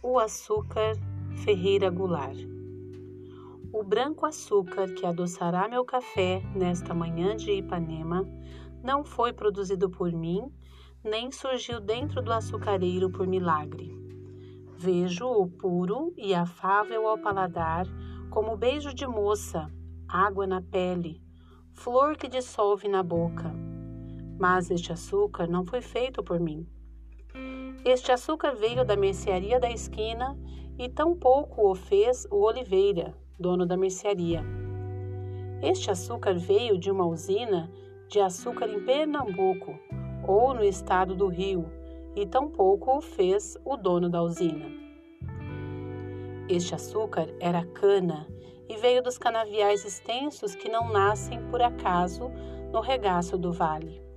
Branco Açúcar Ferreira Goulart. O branco açúcar que adoçará meu café nesta manhã de Ipanema não foi produzido por mim, nem surgiu dentro do açucareiro por milagre. Vejo-o puro e afável ao paladar, como beijo de moça, água na pele, flor que dissolve na boca. Mas este açúcar não foi feito por mim. Este açúcar veio da mercearia da esquina e tampouco o fez o Oliveira, dono da mercearia. Este açúcar veio de uma usina de açúcar em Pernambuco ou no estado do Rio, e tampouco o fez o dono da usina. Este açúcar era cana e veio dos canaviais extensos que não nascem por acaso no regaço do vale.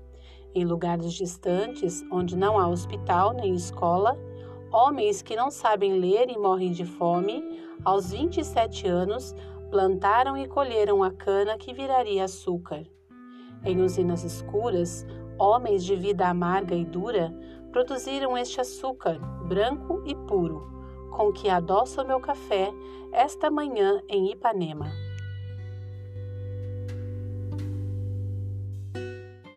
Em lugares distantes, onde não há hospital nem escola, homens que não sabem ler e morrem de fome, aos 27 anos, plantaram e colheram a cana que viraria açúcar. Em usinas escuras, homens de vida amarga e dura produziram este açúcar, branco e puro, com que adoço meu café esta manhã em Ipanema.